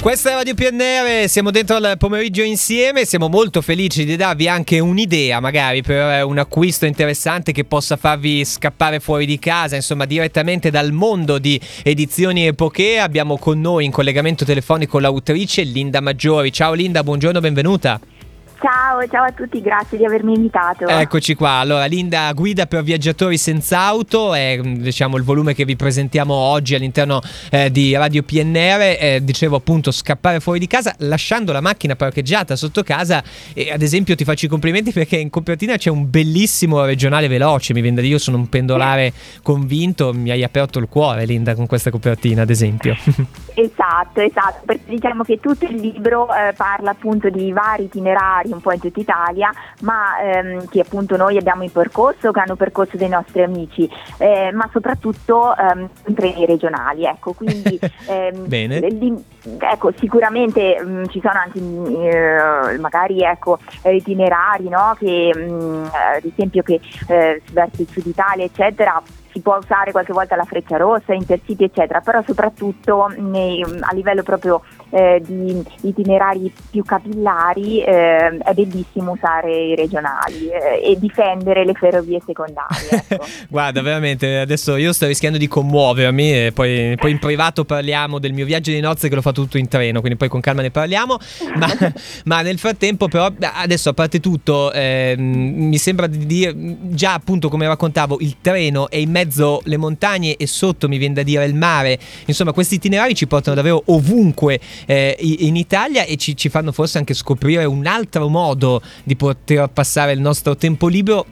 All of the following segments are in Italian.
Questa è Radio PNR, siamo dentro al pomeriggio insieme, siamo molto felici di darvi anche un'idea magari per un acquisto interessante che possa farvi scappare fuori di casa, insomma direttamente dal mondo di edizioni epoche. Abbiamo con noi in collegamento telefonico l'autrice Linda Maggiori. Ciao Linda, buongiorno, benvenuta. Ciao, ciao a tutti, grazie di avermi invitato. Eccoci qua. Allora, Linda guida per viaggiatori senza auto, è diciamo il volume che vi presentiamo oggi all'interno eh, di Radio PNR. Eh, dicevo appunto scappare fuori di casa lasciando la macchina parcheggiata sotto casa e ad esempio ti faccio i complimenti perché in copertina c'è un bellissimo regionale veloce, mi dire io sono un pendolare convinto, mi hai aperto il cuore Linda con questa copertina ad esempio. Esatto, esatto, perché diciamo che tutto il libro eh, parla appunto di vari itinerari un po' in tutta Italia, ma ehm, che appunto noi abbiamo in percorso, che hanno percorso dei nostri amici, eh, ma soprattutto ehm, treni regionali. Ecco, quindi ehm, Bene. Li, ecco, sicuramente mh, mm, ci sono anche eh, magari ecco, itinerari no? che mh, mm, ad esempio che eh, verso il sud Italia eccetera si può usare qualche volta la freccia rossa, intercity eccetera, però soprattutto nei, a livello proprio eh, di itinerari più capillari eh, è bellissimo usare i regionali eh, e difendere le ferrovie secondarie. Ecco. Guarda, veramente, adesso io sto rischiando di commuovermi e poi, poi, in privato parliamo del mio viaggio di nozze che l'ho fatto tutto in treno, quindi poi con calma ne parliamo, ma, ma nel frattempo però adesso a parte tutto ehm, mi sembra di dire già appunto come raccontavo il treno è in mezzo le montagne e sotto mi viene da dire il mare, insomma questi itinerari ci portano davvero ovunque eh, in Italia e ci, ci fanno forse anche scoprire un altro modo di poter passare il nostro tempo libero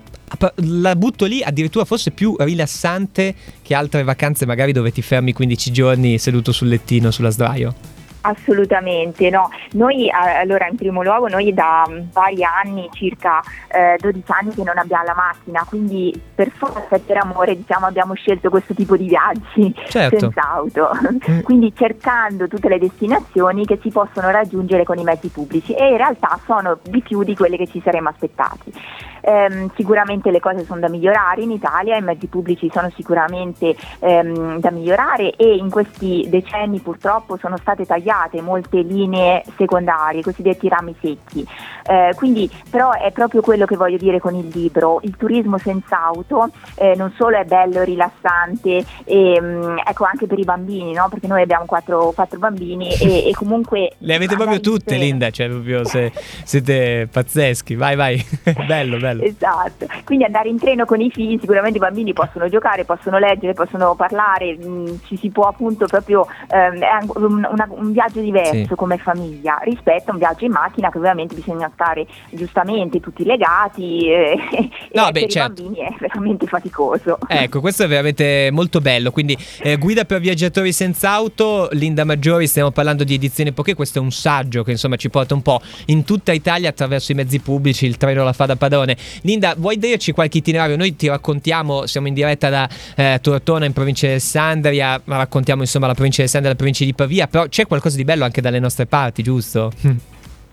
la butto lì addirittura forse più rilassante che altre vacanze magari dove ti fermi 15 giorni seduto sul lettino sulla sdraio. Assolutamente no. Noi allora in primo luogo noi da vari anni, circa eh, 12 anni che non abbiamo la macchina, quindi per forza e per amore diciamo abbiamo scelto questo tipo di viaggi certo. senza auto. Mm. quindi cercando tutte le destinazioni che si possono raggiungere con i mezzi pubblici e in realtà sono di più di quelle che ci saremmo aspettati. Ehm, sicuramente le cose sono da migliorare in Italia, i mezzi pubblici sono sicuramente ehm, da migliorare e in questi decenni purtroppo sono state tagliate molte linee secondarie, i cosiddetti rami secchi. Eh, quindi però è proprio quello che voglio dire con il libro, il turismo senza auto eh, non solo è bello, rilassante, e, mh, mm, ecco anche per i bambini, no? perché noi abbiamo quattro, quattro bambini e, e, comunque... Le avete proprio tutte Linda, cioè proprio se, siete pazzeschi, vai vai, bello bello bello. Esatto, quindi andare in treno con i figli, sicuramente i bambini possono giocare, possono leggere, possono parlare, mh, mm, ci si può appunto proprio, ehm, è un, una, un viaggio diverso sì. come famiglia rispetto a un viaggio in macchina che ovviamente bisogna stare giustamente tutti legati eh, no, e beh, per certo. i bambini è veramente faticoso. Ecco, questo è veramente molto bello, quindi eh, guida per viaggiatori senza auto, Linda Maggiori, stiamo parlando di edizione Poké, questo è un saggio che insomma ci porta un po' in tutta Italia attraverso i mezzi pubblici, il treno la fa da padrone. Linda, vuoi dirci qualche itinerario? Noi ti raccontiamo, siamo in diretta da eh, Tortona in provincia di Alessandria, raccontiamo insomma la provincia di Alessandria e la provincia di Pavia, però c'è qualcosa di bello anche dalle nostre parti, giusto?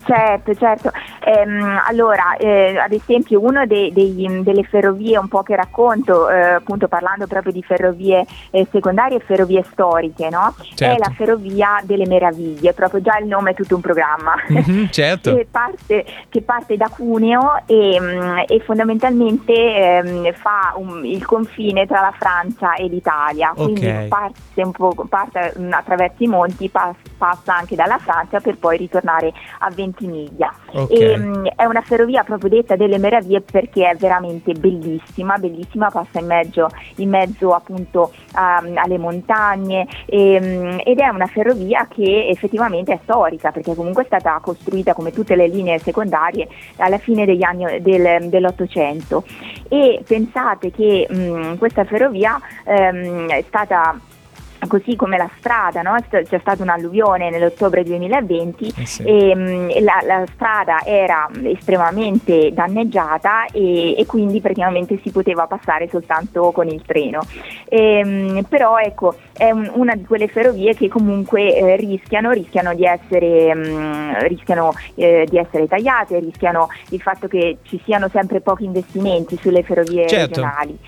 Certo, certo. Ehm, allora, eh, ad esempio, una delle ferrovie un po' che racconto, eh, appunto parlando proprio di ferrovie eh, secondarie e ferrovie storiche, no? certo. è la ferrovia delle meraviglie, proprio già il nome è tutto un programma. Mm-hmm, certo. che, parte, che, parte, da Cuneo e, mm, e fondamentalmente ehm, fa un, il confine tra la Francia e l'Italia. Quindi okay. parte, un po', parte mm, attraverso i monti, pass, passa anche dalla Francia per poi ritornare a 20 Ventimiglia. Okay. E, mm, è una ferrovia proprio detta delle meraviglie perché è veramente bellissima, bellissima, passa in mezzo, in mezzo appunto um, alle montagne e, um, ed è una ferrovia che effettivamente è storica perché comunque è stata costruita come tutte le linee secondarie alla fine degli anni del, dell'Ottocento e pensate che mm, questa ferrovia um, è stata così come la strada, no? c'è stata un'alluvione nell'ottobre 2020 eh sì. e mm, la, la, strada era estremamente danneggiata e, e, quindi praticamente si poteva passare soltanto con il treno. E, mm, però ecco, è un, una di quelle ferrovie che comunque eh, rischiano, rischiano, di essere, mh, mm, rischiano eh, di essere tagliate, rischiano il fatto che ci siano sempre pochi investimenti sulle ferrovie certo. regionali.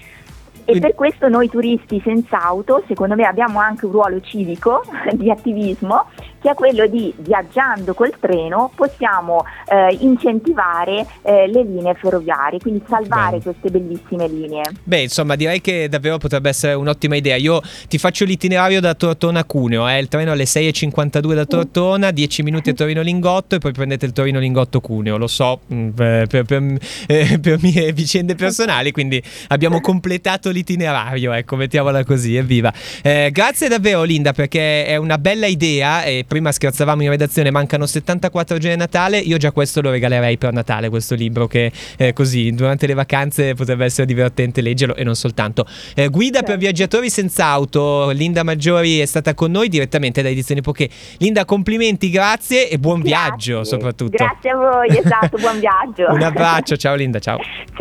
E per questo noi turisti senza auto, secondo me, abbiamo anche un ruolo civico di attivismo che è quello di viaggiando col treno possiamo eh, incentivare eh, le linee ferroviarie, quindi salvare Bene. queste bellissime linee. Beh, insomma, direi che davvero potrebbe essere un'ottima idea. Io ti faccio l'itinerario da Tortona a Cuneo, eh? il treno alle 6.52 da Tortona, 10 minuti a Torino Lingotto e poi prendete il Torino Lingotto Cuneo, lo so mm, per, per, per, eh, per mie vicende personali, quindi abbiamo completato l'itinerario, ecco, mettiamola così, evviva. Eh, grazie davvero Linda perché è una bella idea e prima scherzavamo in redazione, mancano 74 giorni a Natale, io già questo lo regalerei per Natale, questo libro che eh, così durante le vacanze potrebbe essere divertente leggerlo e non soltanto. Eh, guida certo. per viaggiatori senza auto, Linda Maggiori è stata con noi direttamente da Edizioni Poche. Linda, complimenti, grazie e buon grazie. viaggio soprattutto. Grazie a voi, esatto, buon viaggio. Un abbraccio, ciao Linda, ciao. Ciao.